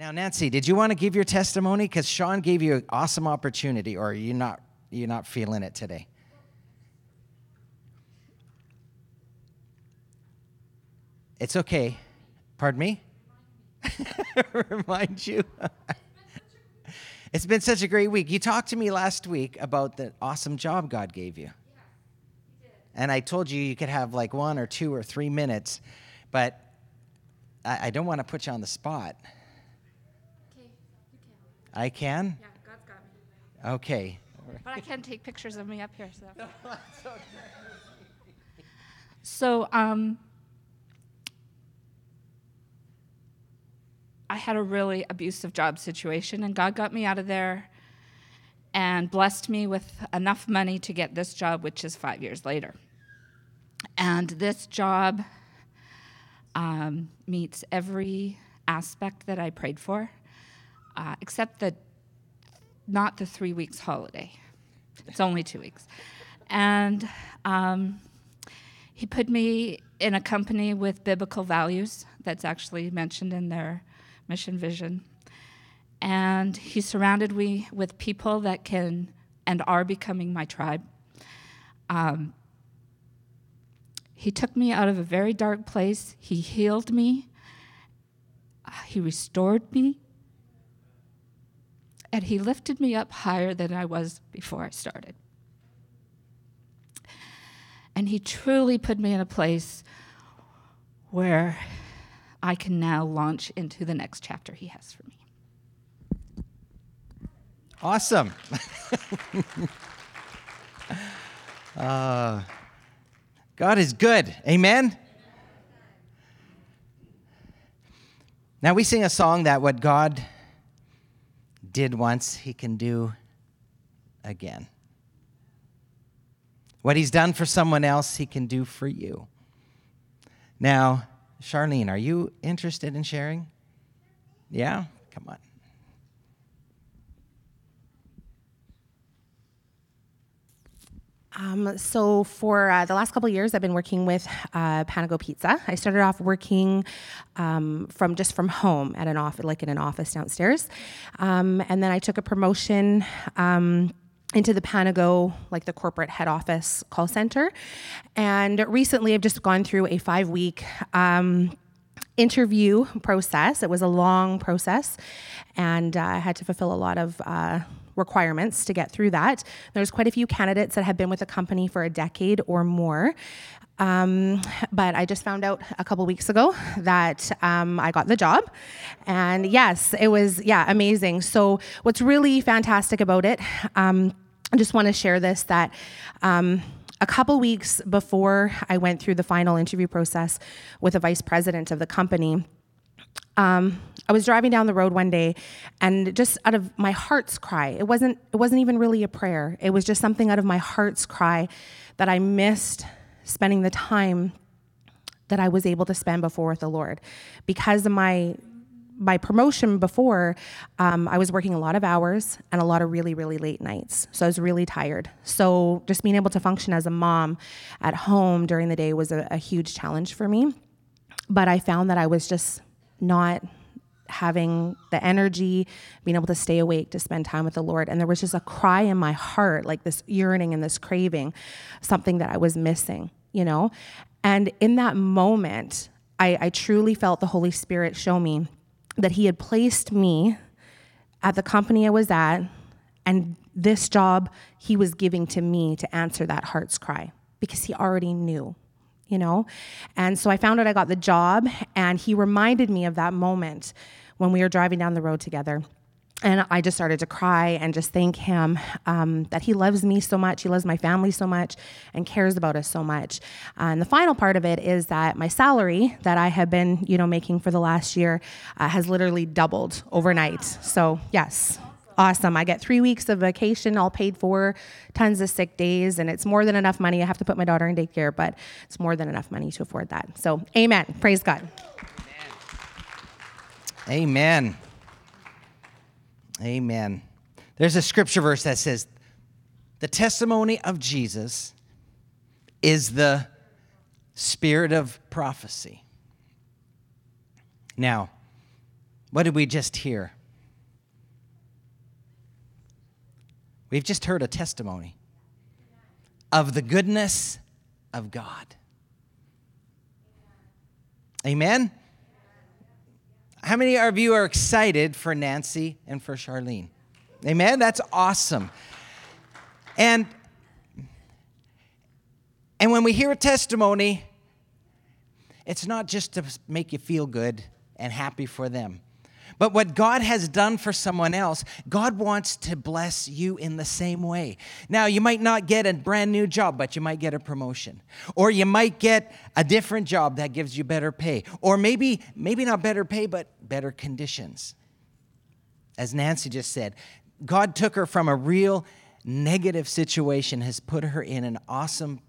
Now, Nancy, did you want to give your testimony? Because Sean gave you an awesome opportunity, or are you not you're not feeling it today? It's okay. Pardon me? Remind you. it's been such a great week. You talked to me last week about the awesome job God gave you. And I told you you could have like one or two or three minutes, but I, I don't want to put you on the spot. Okay, can. I can? Yeah, God's got me. Okay. But I can't take pictures of me up here. So, so um, I had a really abusive job situation, and God got me out of there and blessed me with enough money to get this job, which is five years later. And this job um, meets every aspect that I prayed for, uh, except the not the three weeks holiday. It's only two weeks, and um, he put me in a company with biblical values. That's actually mentioned in their mission vision. And he surrounded me with people that can and are becoming my tribe. Um, he took me out of a very dark place. He healed me. Uh, he restored me. And he lifted me up higher than I was before I started. And he truly put me in a place where I can now launch into the next chapter he has for me. Awesome. uh, God is good. Amen. Now we sing a song that what God did once, he can do again. What he's done for someone else, he can do for you. Now, Charlene, are you interested in sharing? Yeah? Come on. Um, so for uh, the last couple years, I've been working with uh, Panago Pizza. I started off working um, from just from home at an office, like in an office downstairs, um, and then I took a promotion um, into the Panago, like the corporate head office call center. And recently, I've just gone through a five week um, interview process. It was a long process, and uh, I had to fulfill a lot of uh, requirements to get through that. There's quite a few candidates that have been with the company for a decade or more. Um, but I just found out a couple weeks ago that um, I got the job. And yes, it was, yeah, amazing. So, what's really fantastic about it, um, I just want to share this that um, a couple weeks before I went through the final interview process with the vice president of the company, um, I was driving down the road one day, and just out of my heart's cry, it wasn't it wasn't even really a prayer. It was just something out of my heart's cry that I missed spending the time that I was able to spend before with the Lord, because of my my promotion before, um, I was working a lot of hours and a lot of really, really late nights. So I was really tired. So just being able to function as a mom at home during the day was a, a huge challenge for me. But I found that I was just not having the energy, being able to stay awake to spend time with the Lord. And there was just a cry in my heart, like this yearning and this craving, something that I was missing, you know? And in that moment, I, I truly felt the Holy Spirit show me that He had placed me at the company I was at, and this job He was giving to me to answer that heart's cry because He already knew you know? And so I found out I got the job, and he reminded me of that moment when we were driving down the road together. And I just started to cry and just thank him um, that he loves me so much, he loves my family so much, and cares about us so much. Uh, and the final part of it is that my salary that I have been, you know, making for the last year uh, has literally doubled overnight. So yes, awesome. I get three weeks of vacation all paid for, tons of sick days, and it's more than enough money. I have to put my daughter in daycare, but it's more than enough money to afford that. So, amen. Praise God. Amen. Amen. There's a scripture verse that says, The testimony of Jesus is the spirit of prophecy. Now, What did we just hear? We've just heard a testimony of the goodness of God. Amen? How many of you are excited for Nancy and for Charlene? Amen? That's awesome. And and when we hear a testimony, it's not just to make you feel good and happy for them. But what God has done for someone else, God wants to bless you in the same way. Now, you might not get a brand new job, but you might get a promotion. Or you might get a different job that gives you better pay. Or maybe maybe not better pay, but better conditions. As Nancy just said, God took her from a real negative situation has put her in an awesome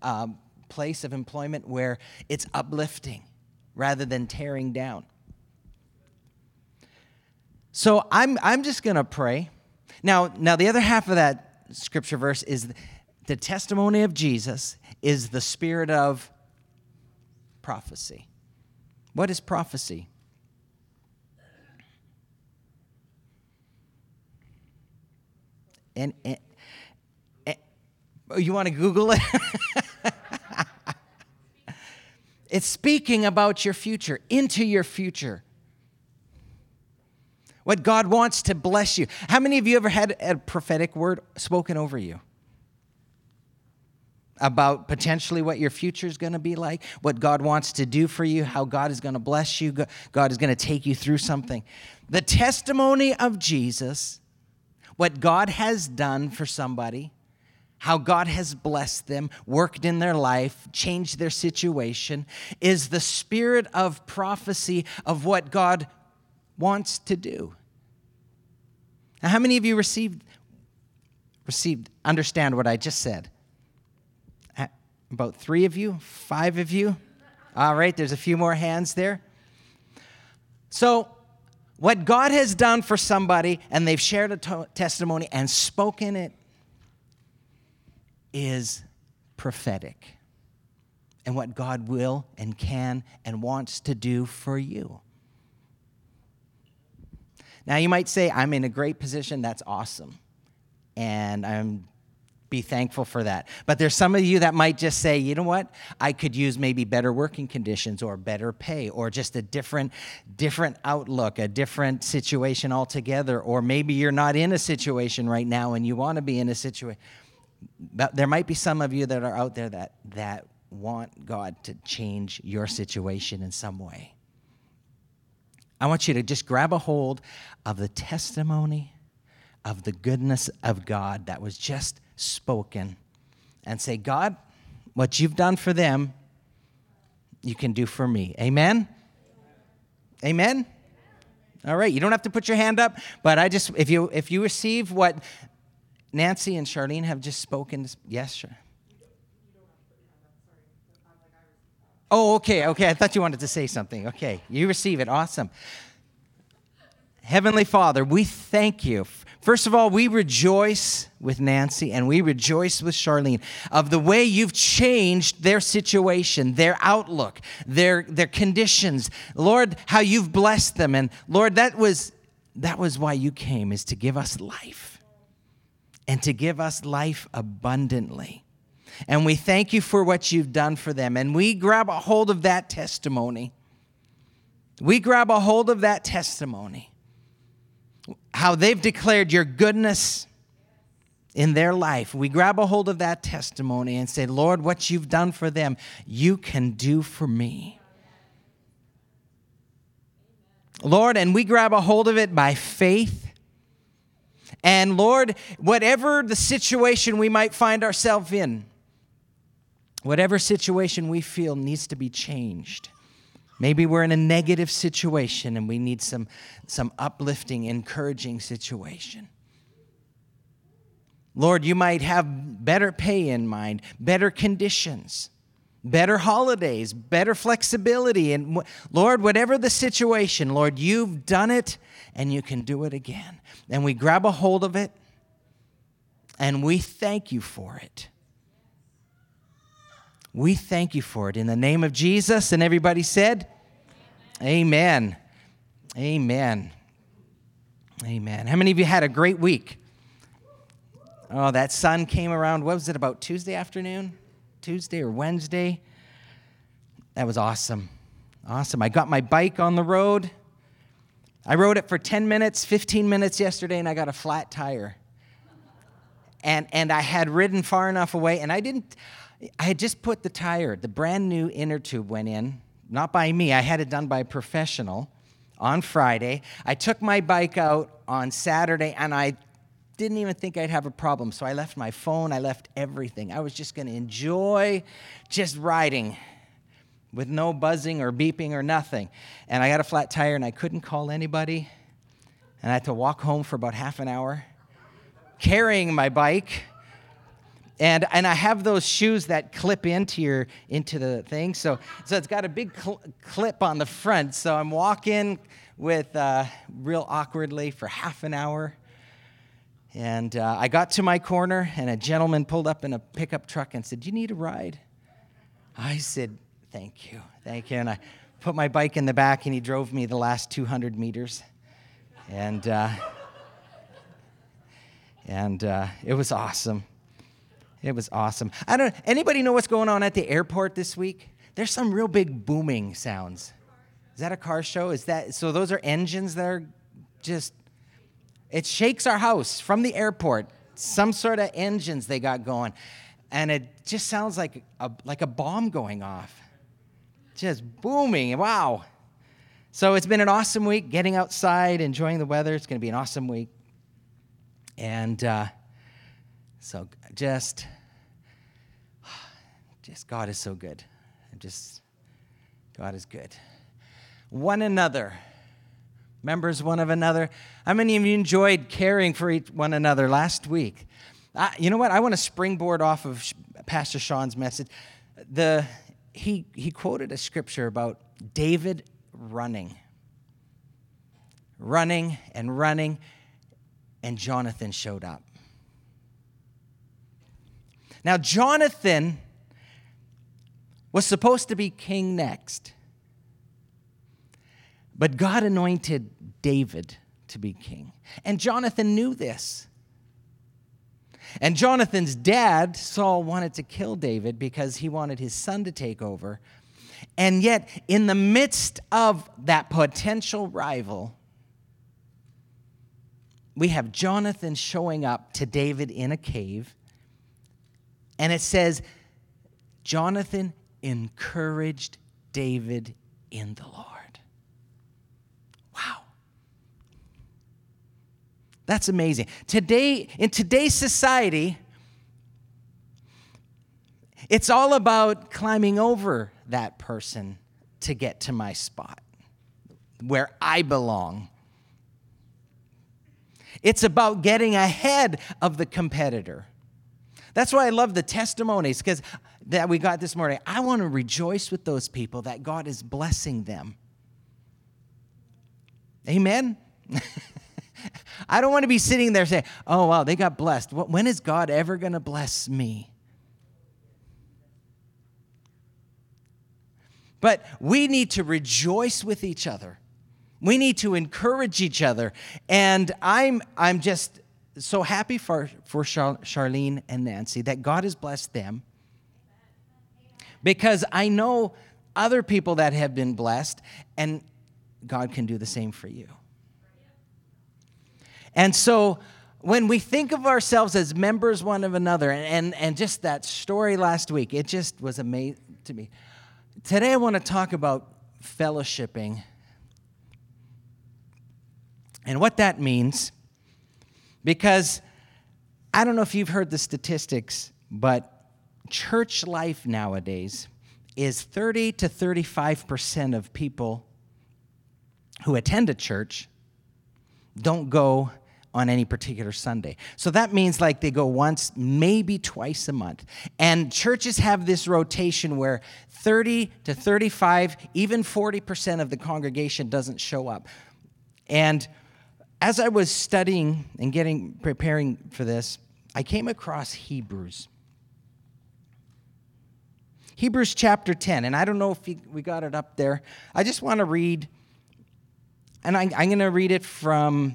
uh, place of employment where it's uplifting rather than tearing down. So I'm, I'm just going to pray. Now, now, the other half of that scripture verse is the testimony of Jesus is the spirit of prophecy. What is prophecy? And, and, and oh, you want to Google it? it's speaking about your future, into your future what God wants to bless you. How many of you ever had a prophetic word spoken over you? About potentially what your future is going to be like, what God wants to do for you, how God is going to bless you, God is going to take you through something. The testimony of Jesus, what God has done for somebody, how God has blessed them, worked in their life, changed their situation, is the spirit of prophecy of what God wants to do. Now, how many of you received, received, understand what I just said? About three of you, five of you. All right, there's a few more hands there. So, what God has done for somebody, and they've shared a to- testimony and spoken it, is prophetic. And what God will and can and wants to do for you. Now, you might say, I'm in a great position. That's awesome. And I'm be thankful for that. But there's some of you that might just say, you know what? I could use maybe better working conditions or better pay or just a different different outlook, a different situation altogether or maybe you're not in a situation right now and you want to be in a situation. But there might be some of you that are out there that that want God to change your situation in some way. I want you to just grab a hold of the testimony of the goodness of God that was just spoken and say, God, what you've done for them, you can do for me. Amen? Amen? All right, you don't have to put your hand up, but I just if you if you receive what Nancy and Charlene have just spoken, yes, sure. Oh, okay, okay. I thought you wanted to say something. Okay, you receive it. Awesome. Heavenly Father, we thank you. First of all, we rejoice with Nancy and we rejoice with Charlene of the way you've changed their situation, their outlook, their, their conditions. Lord, how you've blessed them. And Lord, that was, that was why you came, is to give us life and to give us life abundantly. And we thank you for what you've done for them. And we grab a hold of that testimony. We grab a hold of that testimony. How they've declared your goodness in their life. We grab a hold of that testimony and say, Lord, what you've done for them, you can do for me. Lord, and we grab a hold of it by faith. And Lord, whatever the situation we might find ourselves in, Whatever situation we feel needs to be changed. Maybe we're in a negative situation and we need some, some uplifting, encouraging situation. Lord, you might have better pay in mind, better conditions, better holidays, better flexibility. And Lord, whatever the situation, Lord, you've done it and you can do it again. And we grab a hold of it and we thank you for it. We thank you for it. In the name of Jesus, and everybody said, Amen. Amen. Amen. How many of you had a great week? Oh, that sun came around, what was it, about Tuesday afternoon? Tuesday or Wednesday? That was awesome. Awesome. I got my bike on the road. I rode it for 10 minutes, 15 minutes yesterday, and I got a flat tire. And, and I had ridden far enough away, and I didn't, I had just put the tire, the brand new inner tube went in, not by me, I had it done by a professional on Friday. I took my bike out on Saturday, and I didn't even think I'd have a problem. So I left my phone, I left everything. I was just going to enjoy just riding with no buzzing or beeping or nothing. And I got a flat tire and I couldn't call anybody. And I had to walk home for about half an hour carrying my bike. And, and I have those shoes that clip into your into the thing, so so it's got a big cl- clip on the front. So I'm walking with uh, real awkwardly for half an hour, and uh, I got to my corner, and a gentleman pulled up in a pickup truck and said, "Do you need a ride?" I said, Thank you. Thank you. And I put my bike in the back, and he drove me the last 200 meters. And, uh, and uh, it was awesome. It was awesome. I don't anybody know what's going on at the airport this week? There's some real big booming sounds. Is that a car show? Is that so those are engines that are just it shakes our house from the airport. Some sort of engines they got going. And it just sounds like a, like a bomb going off just booming. Wow. So it's been an awesome week getting outside, enjoying the weather. It's going to be an awesome week. And uh, so just, just God is so good. Just, God is good. One another, members one of another. How many of you enjoyed caring for each one another last week? You know what? I want to springboard off of Pastor Sean's message. The he, he quoted a scripture about David running. Running and running, and Jonathan showed up. Now, Jonathan was supposed to be king next, but God anointed David to be king. And Jonathan knew this. And Jonathan's dad, Saul, wanted to kill David because he wanted his son to take over. And yet, in the midst of that potential rival, we have Jonathan showing up to David in a cave. And it says, Jonathan encouraged David in the Lord. Wow. That's amazing. Today, in today's society, it's all about climbing over that person to get to my spot where I belong. It's about getting ahead of the competitor. That's why I love the testimonies because that we got this morning. I want to rejoice with those people that God is blessing them. Amen. I don't want to be sitting there saying, oh, wow, they got blessed. When is God ever going to bless me? But we need to rejoice with each other. We need to encourage each other. And I'm, I'm just so happy for, for Char- Charlene and Nancy that God has blessed them because I know other people that have been blessed, and God can do the same for you. And so when we think of ourselves as members one of another, and, and just that story last week, it just was amazing to me. Today I want to talk about fellowshipping and what that means. Because I don't know if you've heard the statistics, but church life nowadays is 30 to 35% of people who attend a church don't go on any particular Sunday. So that means like they go once, maybe twice a month. And churches have this rotation where 30 to 35, even 40% of the congregation doesn't show up. And as I was studying and getting preparing for this, I came across Hebrews. Hebrews chapter 10, and I don't know if we got it up there. I just want to read and I, I'm going to read it from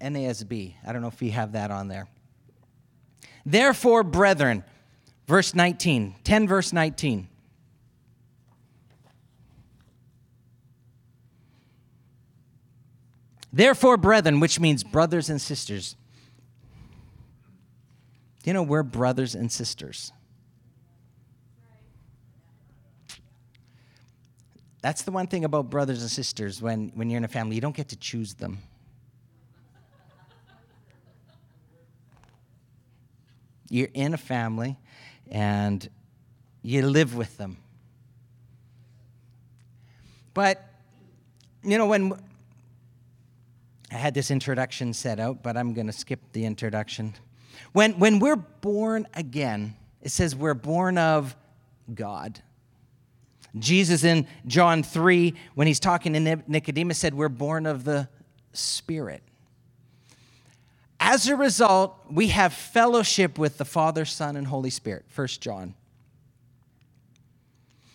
NASB. I don't know if you have that on there. Therefore, brethren, verse 19, 10 verse 19. Therefore, brethren, which means brothers and sisters. You know, we're brothers and sisters. That's the one thing about brothers and sisters when, when you're in a family, you don't get to choose them. You're in a family and you live with them. But, you know, when I had this introduction set out, but I'm going to skip the introduction. When, when we're born again, it says we're born of God. Jesus in John 3, when he's talking to Nicodemus, said, We're born of the Spirit. As a result, we have fellowship with the Father, Son, and Holy Spirit, 1 John.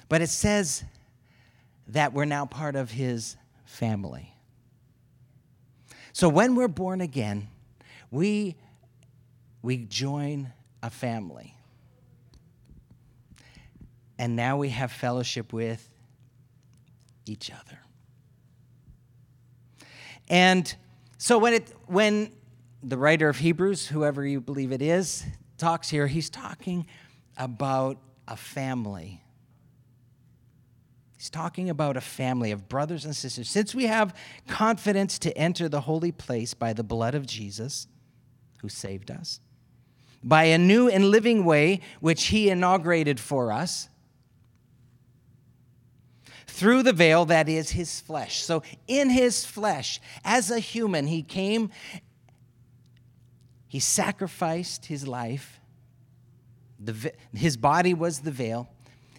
But it says that we're now part of his family. So when we're born again, we, we join a family. And now we have fellowship with each other. And so when it when the writer of Hebrews, whoever you believe it is, talks here, he's talking about a family. He's talking about a family of brothers and sisters. Since we have confidence to enter the holy place by the blood of Jesus, who saved us, by a new and living way which he inaugurated for us, through the veil that is his flesh. So, in his flesh, as a human, he came, he sacrificed his life. The, his body was the veil.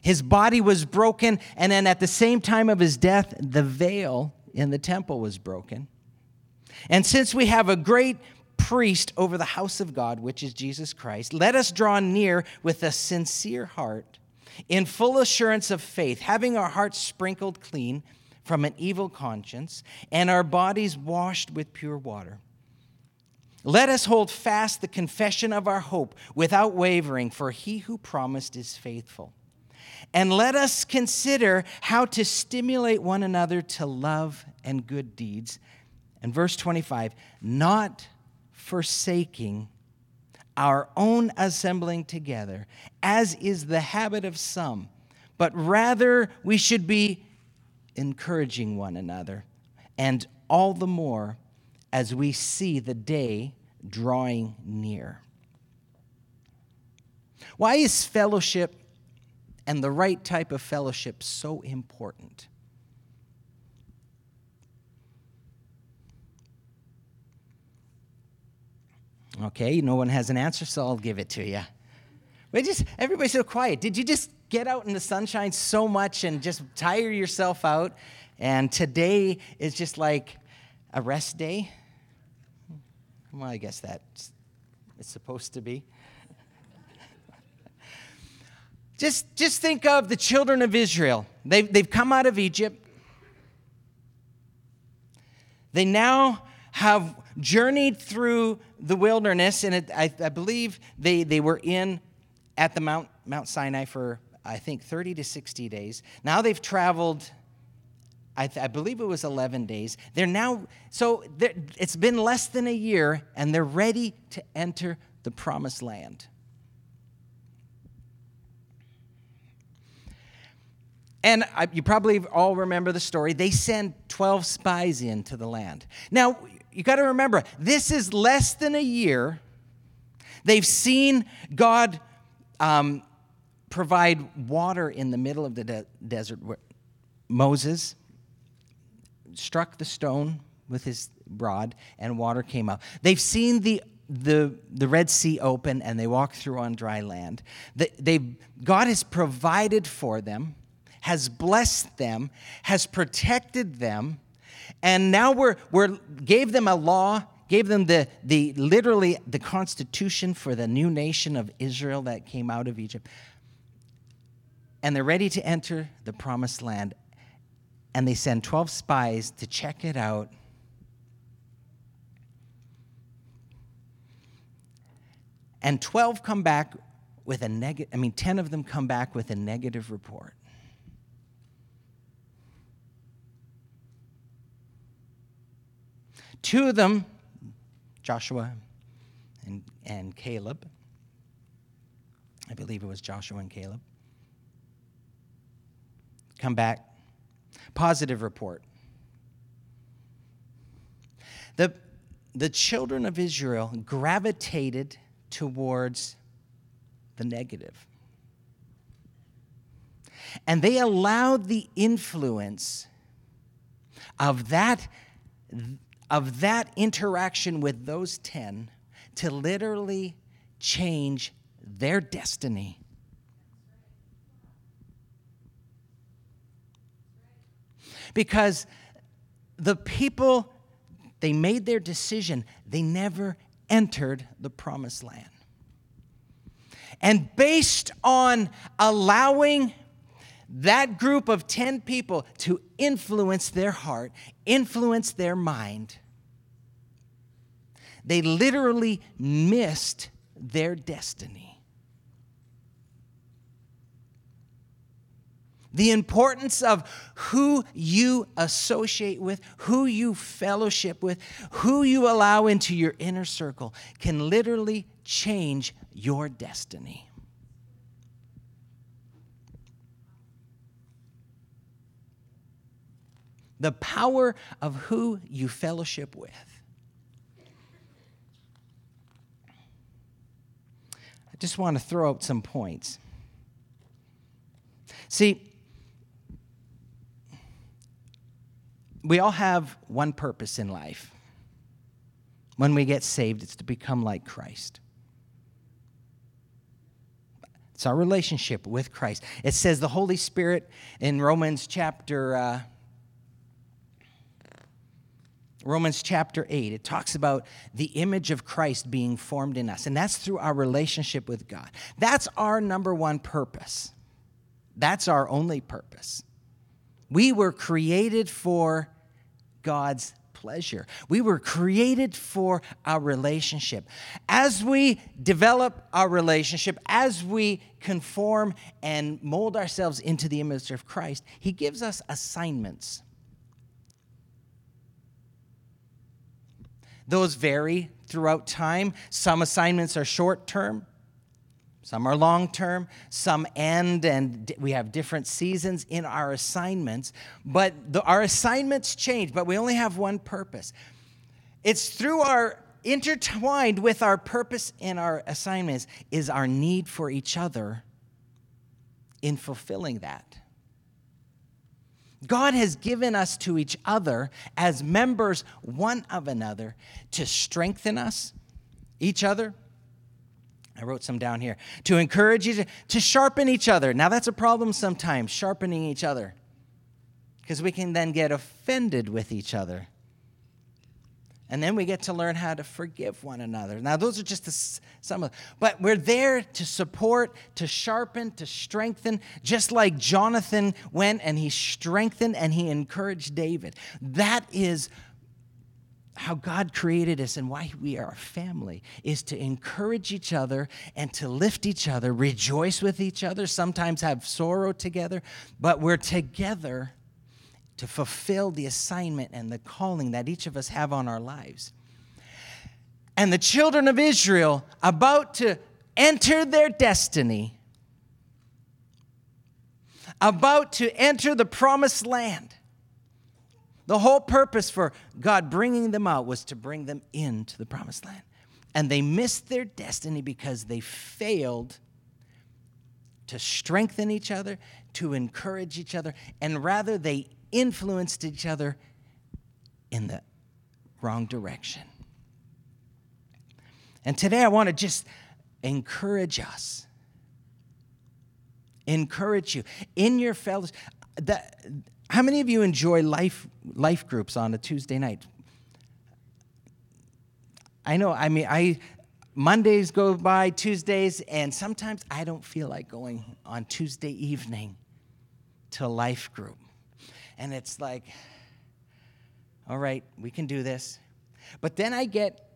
His body was broken, and then at the same time of his death, the veil in the temple was broken. And since we have a great priest over the house of God, which is Jesus Christ, let us draw near with a sincere heart, in full assurance of faith, having our hearts sprinkled clean from an evil conscience and our bodies washed with pure water. Let us hold fast the confession of our hope without wavering, for he who promised is faithful. And let us consider how to stimulate one another to love and good deeds. And verse 25, not forsaking our own assembling together, as is the habit of some, but rather we should be encouraging one another, and all the more as we see the day drawing near. Why is fellowship and the right type of fellowship so important. Okay, no one has an answer, so I'll give it to you. But just everybody's so quiet. Did you just get out in the sunshine so much and just tire yourself out? And today is just like a rest day? Well, I guess that's it's supposed to be. Just, just think of the children of Israel. They've, they've come out of Egypt. They now have journeyed through the wilderness, and it, I, I, believe they, they were in at the Mount, Mount Sinai for, I think, 30 to 60 days. Now they've traveled, I, I believe it was 11 days. They're now, so they're, it's been less than a year, and they're ready to enter the promised land. And you probably all remember the story. They send 12 spies into the land. Now, you got to remember, this is less than a year. They've seen God um, provide water in the middle of the de- desert. Moses struck the stone with his rod, and water came out. They've seen the the, the Red Sea open and they walk through on dry land. God has provided for them has blessed them, has protected them, and now we're, we're gave them a law, gave them the, the literally the constitution for the new nation of Israel that came out of Egypt. And they're ready to enter the promised land. and they send 12 spies to check it out. And 12 come back with a negative, I mean, 10 of them come back with a negative report. Two of them, Joshua and, and Caleb, I believe it was Joshua and Caleb, come back, positive report. The, the children of Israel gravitated towards the negative. And they allowed the influence of that, of that interaction with those 10 to literally change their destiny. Because the people, they made their decision, they never entered the promised land. And based on allowing that group of 10 people to influence their heart, influence their mind, they literally missed their destiny. The importance of who you associate with, who you fellowship with, who you allow into your inner circle can literally change your destiny. The power of who you fellowship with. I just want to throw out some points. See, we all have one purpose in life. When we get saved, it's to become like Christ. It's our relationship with Christ. It says the Holy Spirit in Romans chapter uh, Romans chapter 8, it talks about the image of Christ being formed in us, and that's through our relationship with God. That's our number one purpose. That's our only purpose. We were created for God's pleasure. We were created for our relationship. As we develop our relationship, as we conform and mold ourselves into the image of Christ, He gives us assignments. Those vary throughout time. Some assignments are short term, some are long term, some end, and we have different seasons in our assignments. But the, our assignments change, but we only have one purpose. It's through our intertwined with our purpose in our assignments is our need for each other in fulfilling that. God has given us to each other as members one of another to strengthen us, each other, I wrote some down here. To encourage each to sharpen each other. Now that's a problem sometimes, sharpening each other. Because we can then get offended with each other. And then we get to learn how to forgive one another. Now those are just the, some of but we're there to support, to sharpen, to strengthen, just like Jonathan went and he strengthened and he encouraged David. That is how God created us and why we are a family is to encourage each other and to lift each other, rejoice with each other, sometimes have sorrow together, but we're together to fulfill the assignment and the calling that each of us have on our lives. And the children of Israel, about to enter their destiny, about to enter the promised land, the whole purpose for God bringing them out was to bring them into the promised land. And they missed their destiny because they failed to strengthen each other, to encourage each other, and rather they influenced each other in the wrong direction. And today I want to just encourage us. Encourage you in your fellows. That how many of you enjoy life, life groups on a Tuesday night? I know, I mean, I Mondays go by, Tuesdays, and sometimes I don't feel like going on Tuesday evening to life group. And it's like, all right, we can do this. But then I get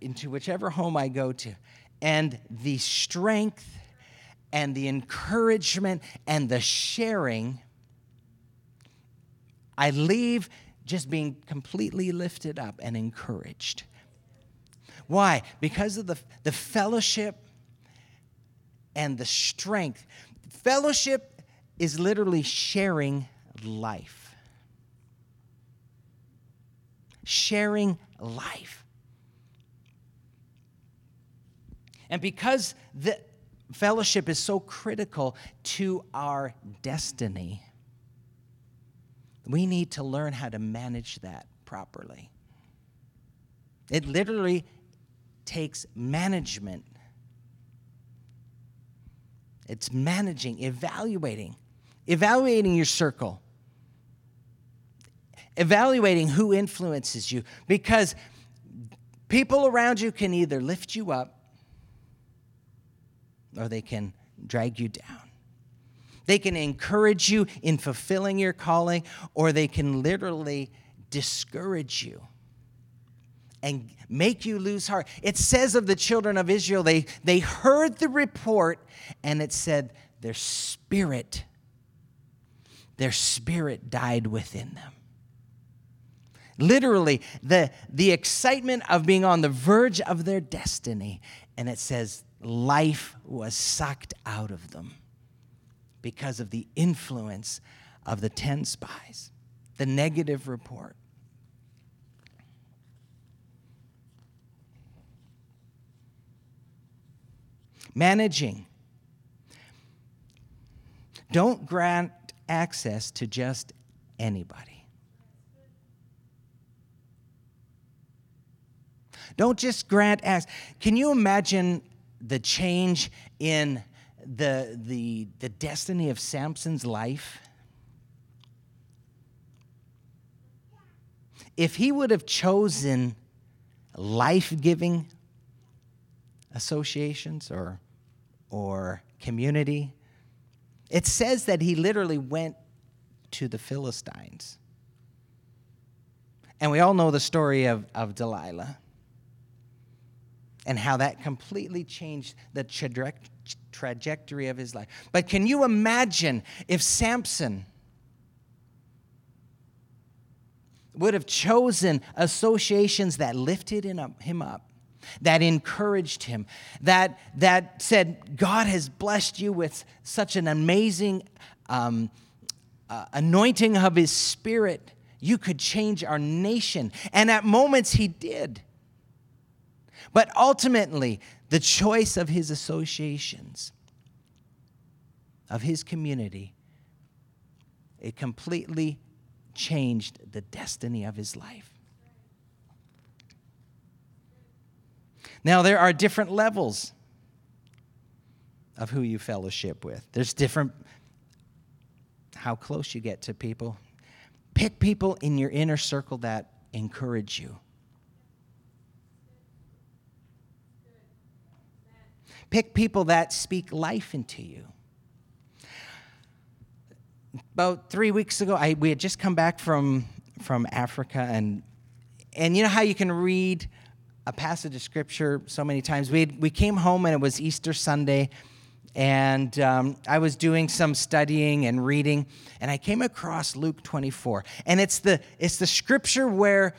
into whichever home I go to, and the strength and the encouragement and the sharing, I leave just being completely lifted up and encouraged. Why? Because of the, the fellowship and the strength. Fellowship is literally sharing life. Sharing life. And because the fellowship is so critical to our destiny, we need to learn how to manage that properly. It literally takes management. It's managing, evaluating, evaluating your circle, evaluating who influences you, because people around you can either lift you up or they can drag you down. They can encourage you in fulfilling your calling, or they can literally discourage you and make you lose heart. It says of the children of Israel, they, they heard the report, and it said their spirit, their spirit died within them. Literally, the, the excitement of being on the verge of their destiny. And it says life was sucked out of them because of the influence of the 10 spies, the negative report. Managing. Don't grant access to just anybody. Don't just grant access. Can you imagine the change in the, the, the destiny of Samson's life, if he would have chosen life giving associations or, or community, it says that he literally went to the Philistines. And we all know the story of, of Delilah and how that completely changed the trajectory of his life. But can you imagine if Samson would have chosen associations that lifted him up? that encouraged him, that, that said, God has blessed you with such an amazing um, uh, anointing of his spirit. You could change our nation. And at moments, he did. But ultimately, the choice of his associations, of his community, it completely changed the destiny of his life. Now, there are different levels of who you fellowship with. There's different, how close you get to people. Pick people in your inner circle that encourage you. Pick people that speak life into you. About three weeks ago, I, we had just come back from, from Africa, and, and you know how you can read a passage of scripture so many times? We, we came home, and it was Easter Sunday, and um, I was doing some studying and reading, and I came across Luke 24. And it's the, it's the scripture where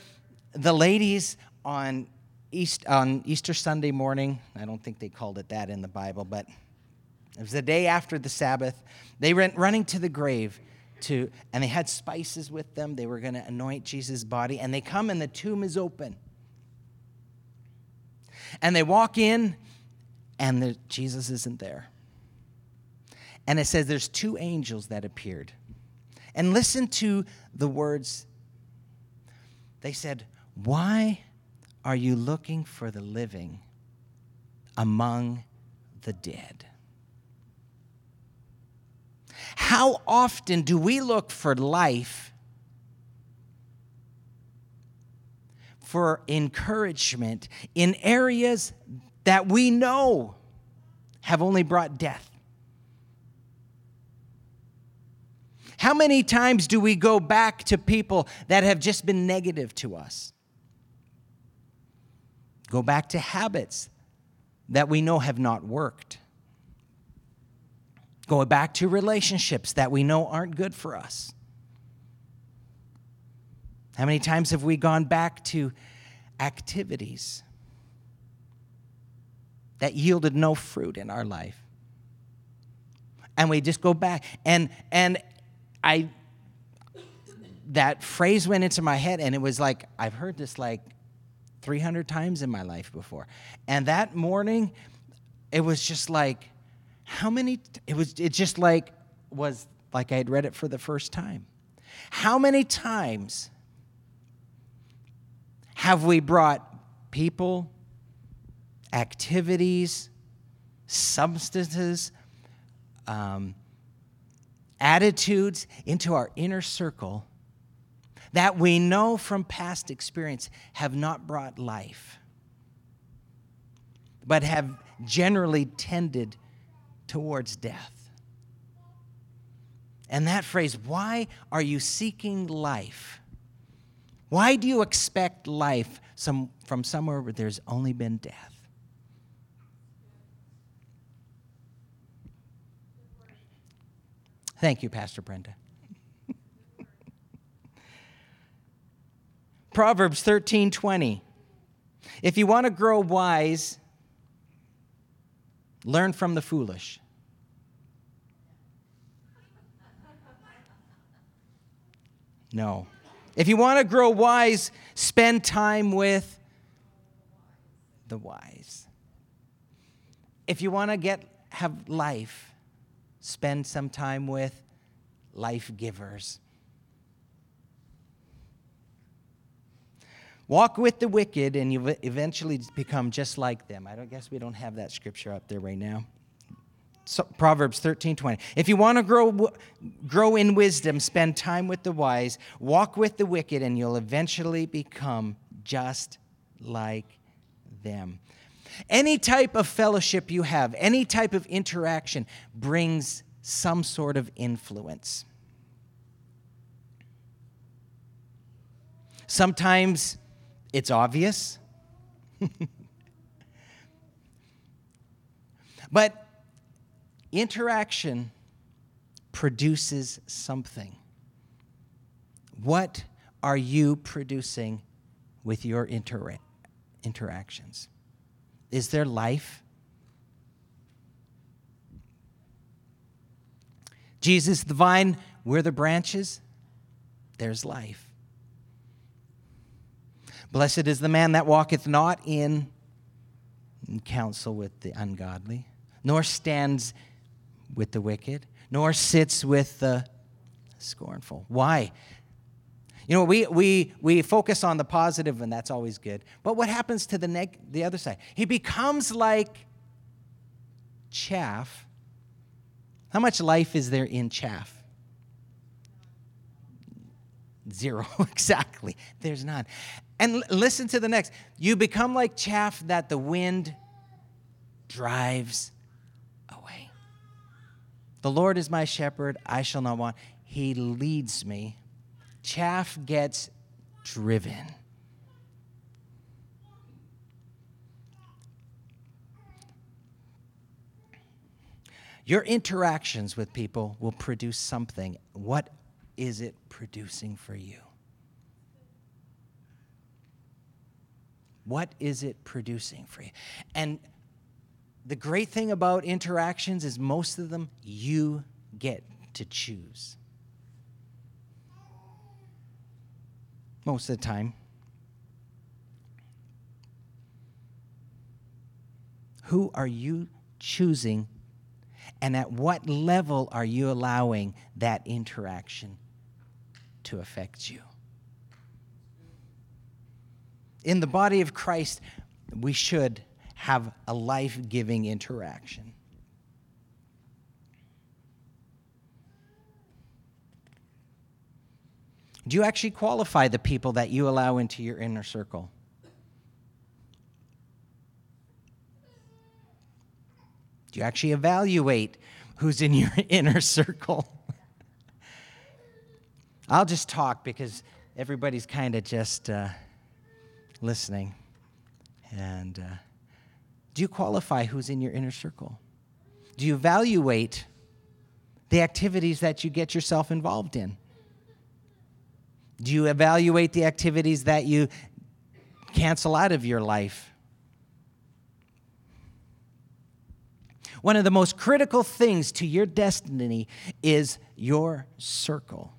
the ladies on East, on Easter Sunday morning, I don't think they called it that in the Bible, but it was the day after the Sabbath. They went running to the grave to, and they had spices with them. They were going to anoint Jesus' body, and they come and the tomb is open. And they walk in, and the, Jesus isn't there. And it says there's two angels that appeared. And listen to the words. They said, Why are you looking for the living among the dead? How often do we look for life, for encouragement in areas that we know have only brought death? How many times do we go back to people that have just been negative to us? Go back to habits that we know have not worked. Go back to relationships that we know aren't good for us. How many times have we gone back to activities that yielded no fruit in our life? And we just go back and and I that phrase went into my head and it was like I've heard this like 300 times in my life before. And that morning it was just like how many it was it just like was like I had read it for the first time. How many times have we brought people, activities, substances, um, attitudes into our inner circle that we know from past experience have not brought life, but have generally tended towards death. And that phrase, why are you seeking life? Why do you expect life some, from somewhere where there's only been death? Thank you, Pastor Brenda. Proverbs 13 20. If you want to grow wise, learn from the foolish. No. If you want to grow wise, spend time with the wise. If you want to get have life, spend some time with life givers. Walk with the wicked, and you eventually become just like them. I don't guess we don't have that scripture up there right now. So, Proverbs 13, 20. If you want to grow, grow in wisdom, spend time with the wise, walk with the wicked, and you'll eventually become just like them. Any type of fellowship you have, any type of interaction brings some sort of influence. Sometimes it's obvious. but interaction produces something. What are you producing with your intera- interactions? Is there life? Jesus, the vine, we're the branches. There's life. Blessed is the man that walketh not in counsel with the ungodly, nor stands with the wicked, nor sits with the scornful. Why? You know, we, we, we focus on the positive, and that's always good. But what happens to the, neg- the other side? He becomes like chaff. How much life is there in chaff? Zero, exactly. There's none. And l- listen to the next. You become like chaff that the wind drives away. The Lord is my shepherd, I shall not want. He leads me. Chaff gets driven. Your interactions with people will produce something. What is it producing for you? What is it producing for you? And the great thing about interactions is most of them you get to choose. Most of the time. Who are you choosing, and at what level are you allowing that interaction to affect you? In the body of Christ, we should have a life giving interaction. Do you actually qualify the people that you allow into your inner circle? Do you actually evaluate who's in your inner circle? I'll just talk because everybody's kind of just uh, listening. And uh, do you qualify who's in your inner circle? Do you evaluate the activities that you get yourself involved in? Do you evaluate the activities that you cancel out of your life? One of the most critical things to your destiny is your circle.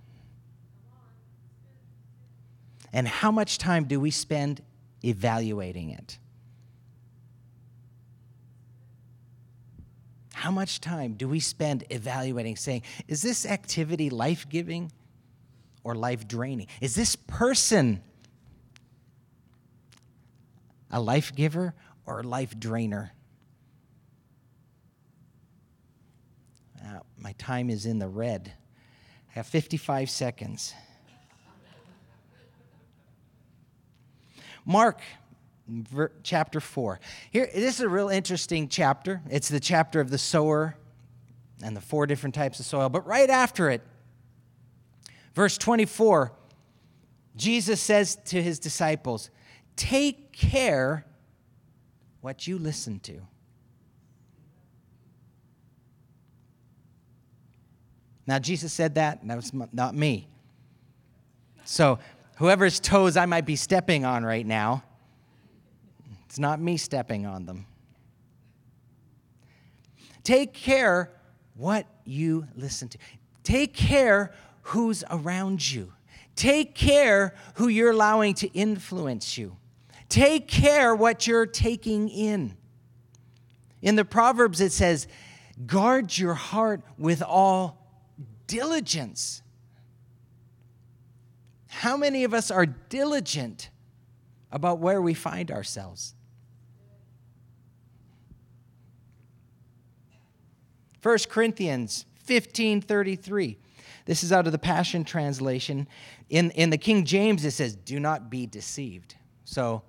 And how much time do we spend evaluating it? How much time do we spend evaluating, saying, is this activity life giving or life draining? Is this person a life giver or a life drainer? Uh, my time is in the red. I have 55 seconds. Mark chapter 4. Here, this is a real interesting chapter. It's the chapter of the sower and the four different types of soil. But right after it, verse 24, Jesus says to his disciples, Take care what you listen to. Now, Jesus said that, and that was not me. So, whoever's toes I might be stepping on right now, it's not me stepping on them. Take care what you listen to. Take care who's around you. Take care who you're allowing to influence you. Take care what you're taking in. In the Proverbs, it says, guard your heart with all diligence. How many of us are diligent about where we find ourselves? 1 Corinthians 15:33. This is out of the Passion Translation. In, in the King James, it says, Do not be deceived. So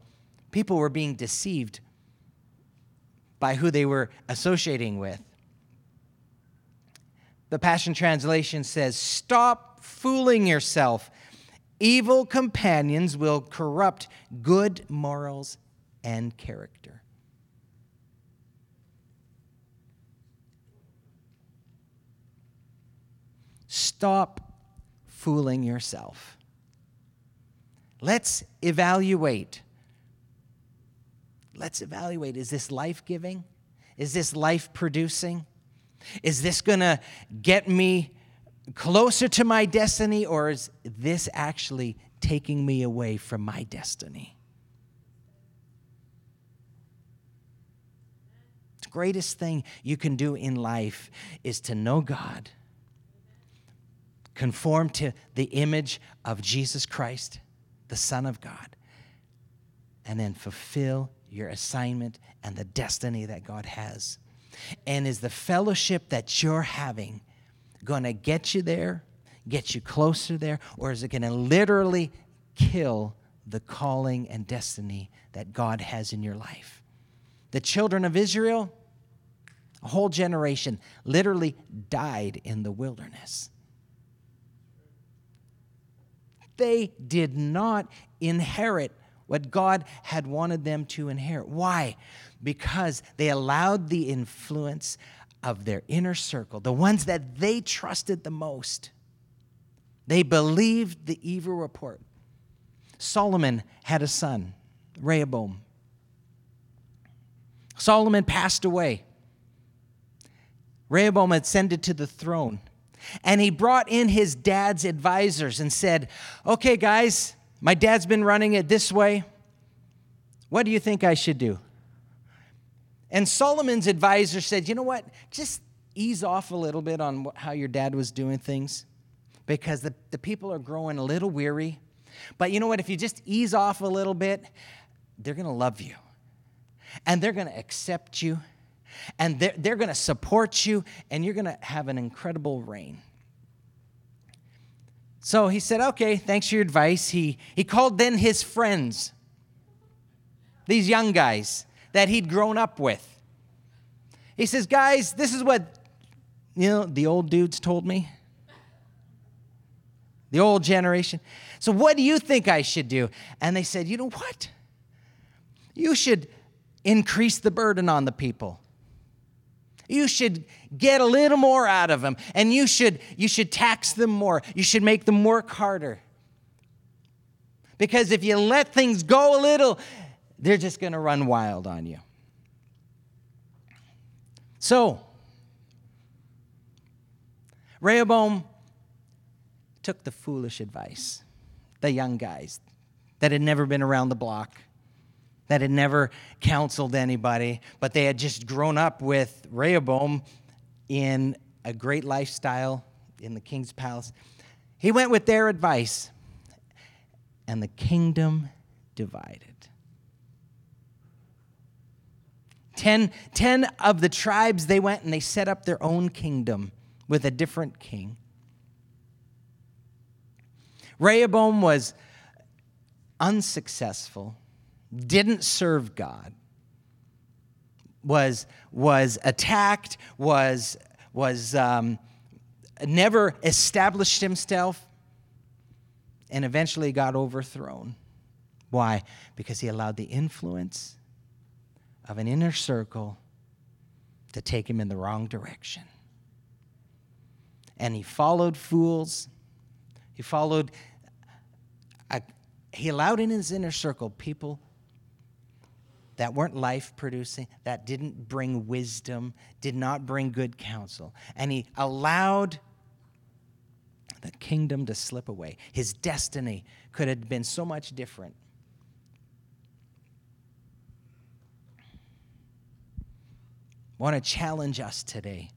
people were being deceived by who they were associating with. The Passion Translation says, Stop fooling yourself. Evil companions will corrupt good morals and character. Stop fooling yourself. Let's evaluate. Let's evaluate is this life giving? Is this life producing? Is this going to get me closer to my destiny, or is this actually taking me away from my destiny? The greatest thing you can do in life is to know God, conform to the image of Jesus Christ, the Son of God, and then fulfill your assignment and the destiny that God has. And is the fellowship that you're having going to get you there, get you closer there, or is it going to literally kill the calling and destiny that God has in your life? The children of Israel, a whole generation, literally died in the wilderness. They did not inherit what God had wanted them to inherit. Why? Because they allowed the influence of their inner circle, the ones that they trusted the most. They believed the evil report. Solomon had a son, Rehoboam. Solomon passed away. Rehoboam ascended to the throne. And he brought in his dad's advisors and said, Okay, guys, my dad's been running it this way. What do you think I should do? And Solomon's advisor said, You know what? Just ease off a little bit on how your dad was doing things because the, the people are growing a little weary. But you know what? If you just ease off a little bit, they're going to love you and they're going to accept you and they're, they're going to support you and you're going to have an incredible reign. So he said, Okay, thanks for your advice. He, he called then his friends, these young guys that he'd grown up with. He says, Guys, this is what, you know, the old dudes told me. the old generation. So, what do you think I should do? And they said, You know what? You should increase the burden on the people. You should get a little more out of them, and you should, you should tax them more. You should make them work harder. Because if you let things go a little, they're just going to run wild on you. So, Rehoboam took the foolish advice, the young guys that had never been around the block, that had never counseled anybody, but they had just grown up with Rehoboam in a great lifestyle in the king's palace. He went with their advice, and the kingdom divided. Ten, ten of the tribes, they went and they set up their own kingdom with a different king. Rehoboam was unsuccessful, didn't serve God, was, was attacked, was, was um, never established himself, and eventually got overthrown. Why? Because he allowed the influence of an inner circle to take him in the wrong direction. And he followed fools. He followed, a, he allowed in his inner circle people that weren't life producing, that didn't bring wisdom, did not bring good counsel. And he allowed the kingdom to slip away. His destiny could have been so much different I want to challenge us today.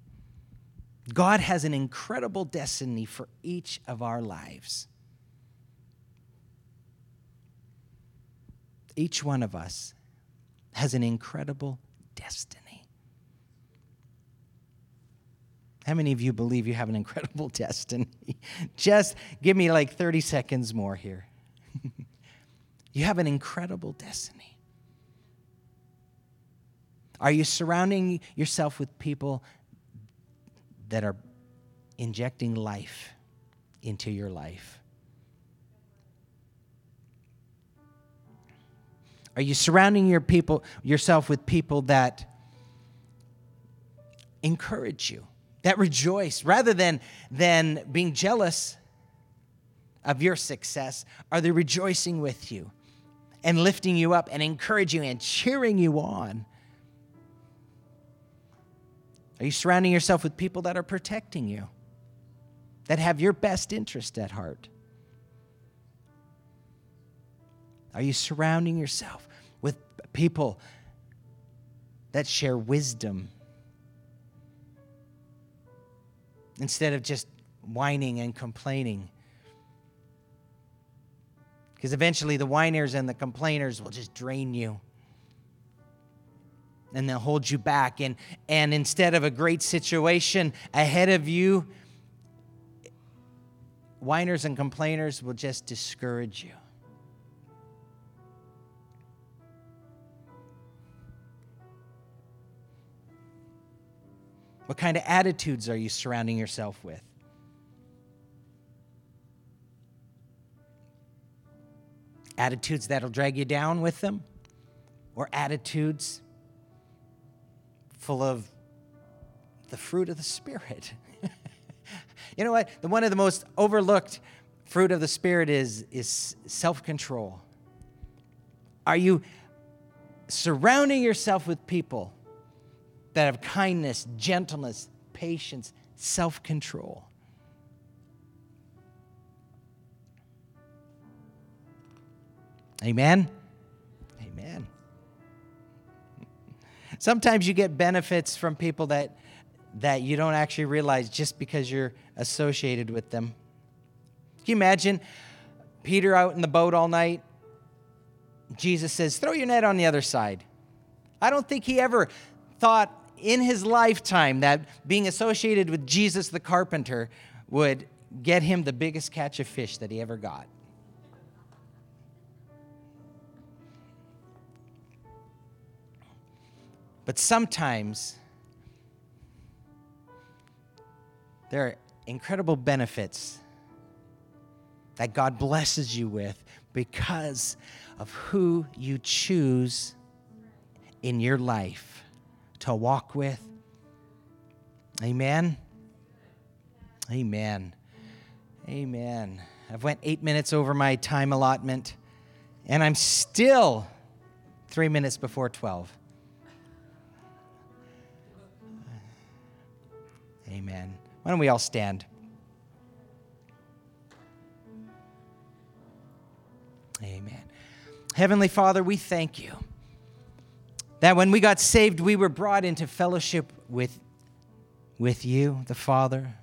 God has an incredible destiny for each of our lives. Each one of us has an incredible destiny. How many of you believe you have an incredible destiny? Just give me like 30 seconds more here. you have an incredible destiny. Are you surrounding yourself with people that are injecting life into your life? Are you surrounding your people yourself with people that encourage you, that rejoice rather than than being jealous of your success? Are they rejoicing with you and lifting you up and encouraging you and cheering you on? Are you surrounding yourself with people that are protecting you, that have your best interest at heart? Are you surrounding yourself with people that share wisdom instead of just whining and complaining? Because eventually the whiners and the complainers will just drain you and they'll hold you back. And, and instead of a great situation ahead of you, whiners and complainers will just discourage you. What kind of attitudes are you surrounding yourself with? Attitudes that'll drag you down with them? Or attitudes full of the fruit of the Spirit. you know what? The, one of the most overlooked fruit of the Spirit is, is self control. Are you surrounding yourself with people that have kindness, gentleness, patience, self control? Amen. Amen? Sometimes you get benefits from people that that you don't actually realize just because you're associated with them. Can you imagine Peter out in the boat all night? Jesus says, Throw your net on the other side. I don't think he ever thought in his lifetime that being associated with Jesus the carpenter would get him the biggest catch of fish that he ever got. But sometimes there are incredible benefits that God blesses you with because of who you choose in your life to walk with. Amen. Amen. Amen. I've went 8 minutes over my time allotment and I'm still 3 minutes before 12. Amen. Why don't we all stand? Amen. Heavenly Father, we thank you that when we got saved, we were brought into fellowship with, with you, the Father,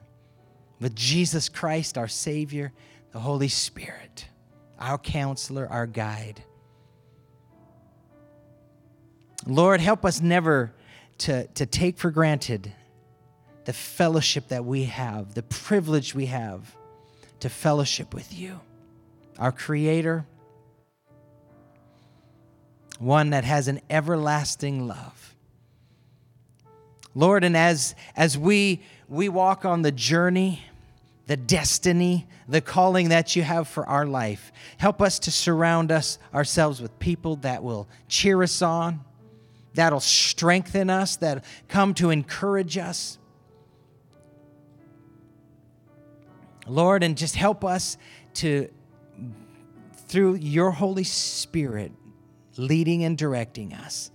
with Jesus Christ, our Savior, the Holy Spirit, our counselor, our guide. Lord, help us never to, to take for granted the fellowship that we have, the privilege we have to fellowship with you, our Creator, one that has an everlasting love. Lord, and as, as we, we walk on the journey, the destiny, the calling that you have for our life, help us to surround us ourselves with people that will cheer us on, that'll strengthen us, that come to encourage us. Lord, and just help us to, through your Holy Spirit, leading and directing us,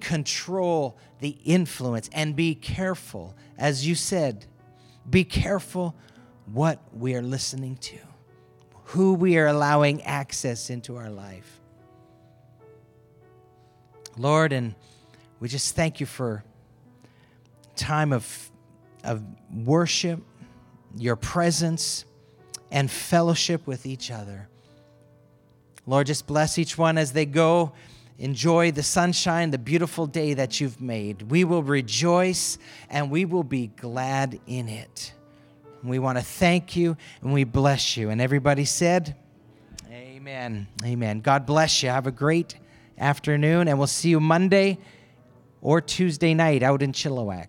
control the influence and be careful, as you said, be careful what we are listening to, who we are allowing access into our life. Lord, and we just thank you for time of, of worship your presence and fellowship with each other. Lord, just bless each one as they go. Enjoy the sunshine, the beautiful day that you've made. We will rejoice and we will be glad in it. we want to thank you and we bless you. And everybody said, Amen. Amen. God bless you. Have a great afternoon, and we'll see you Monday or Tuesday night out in Chilliwack.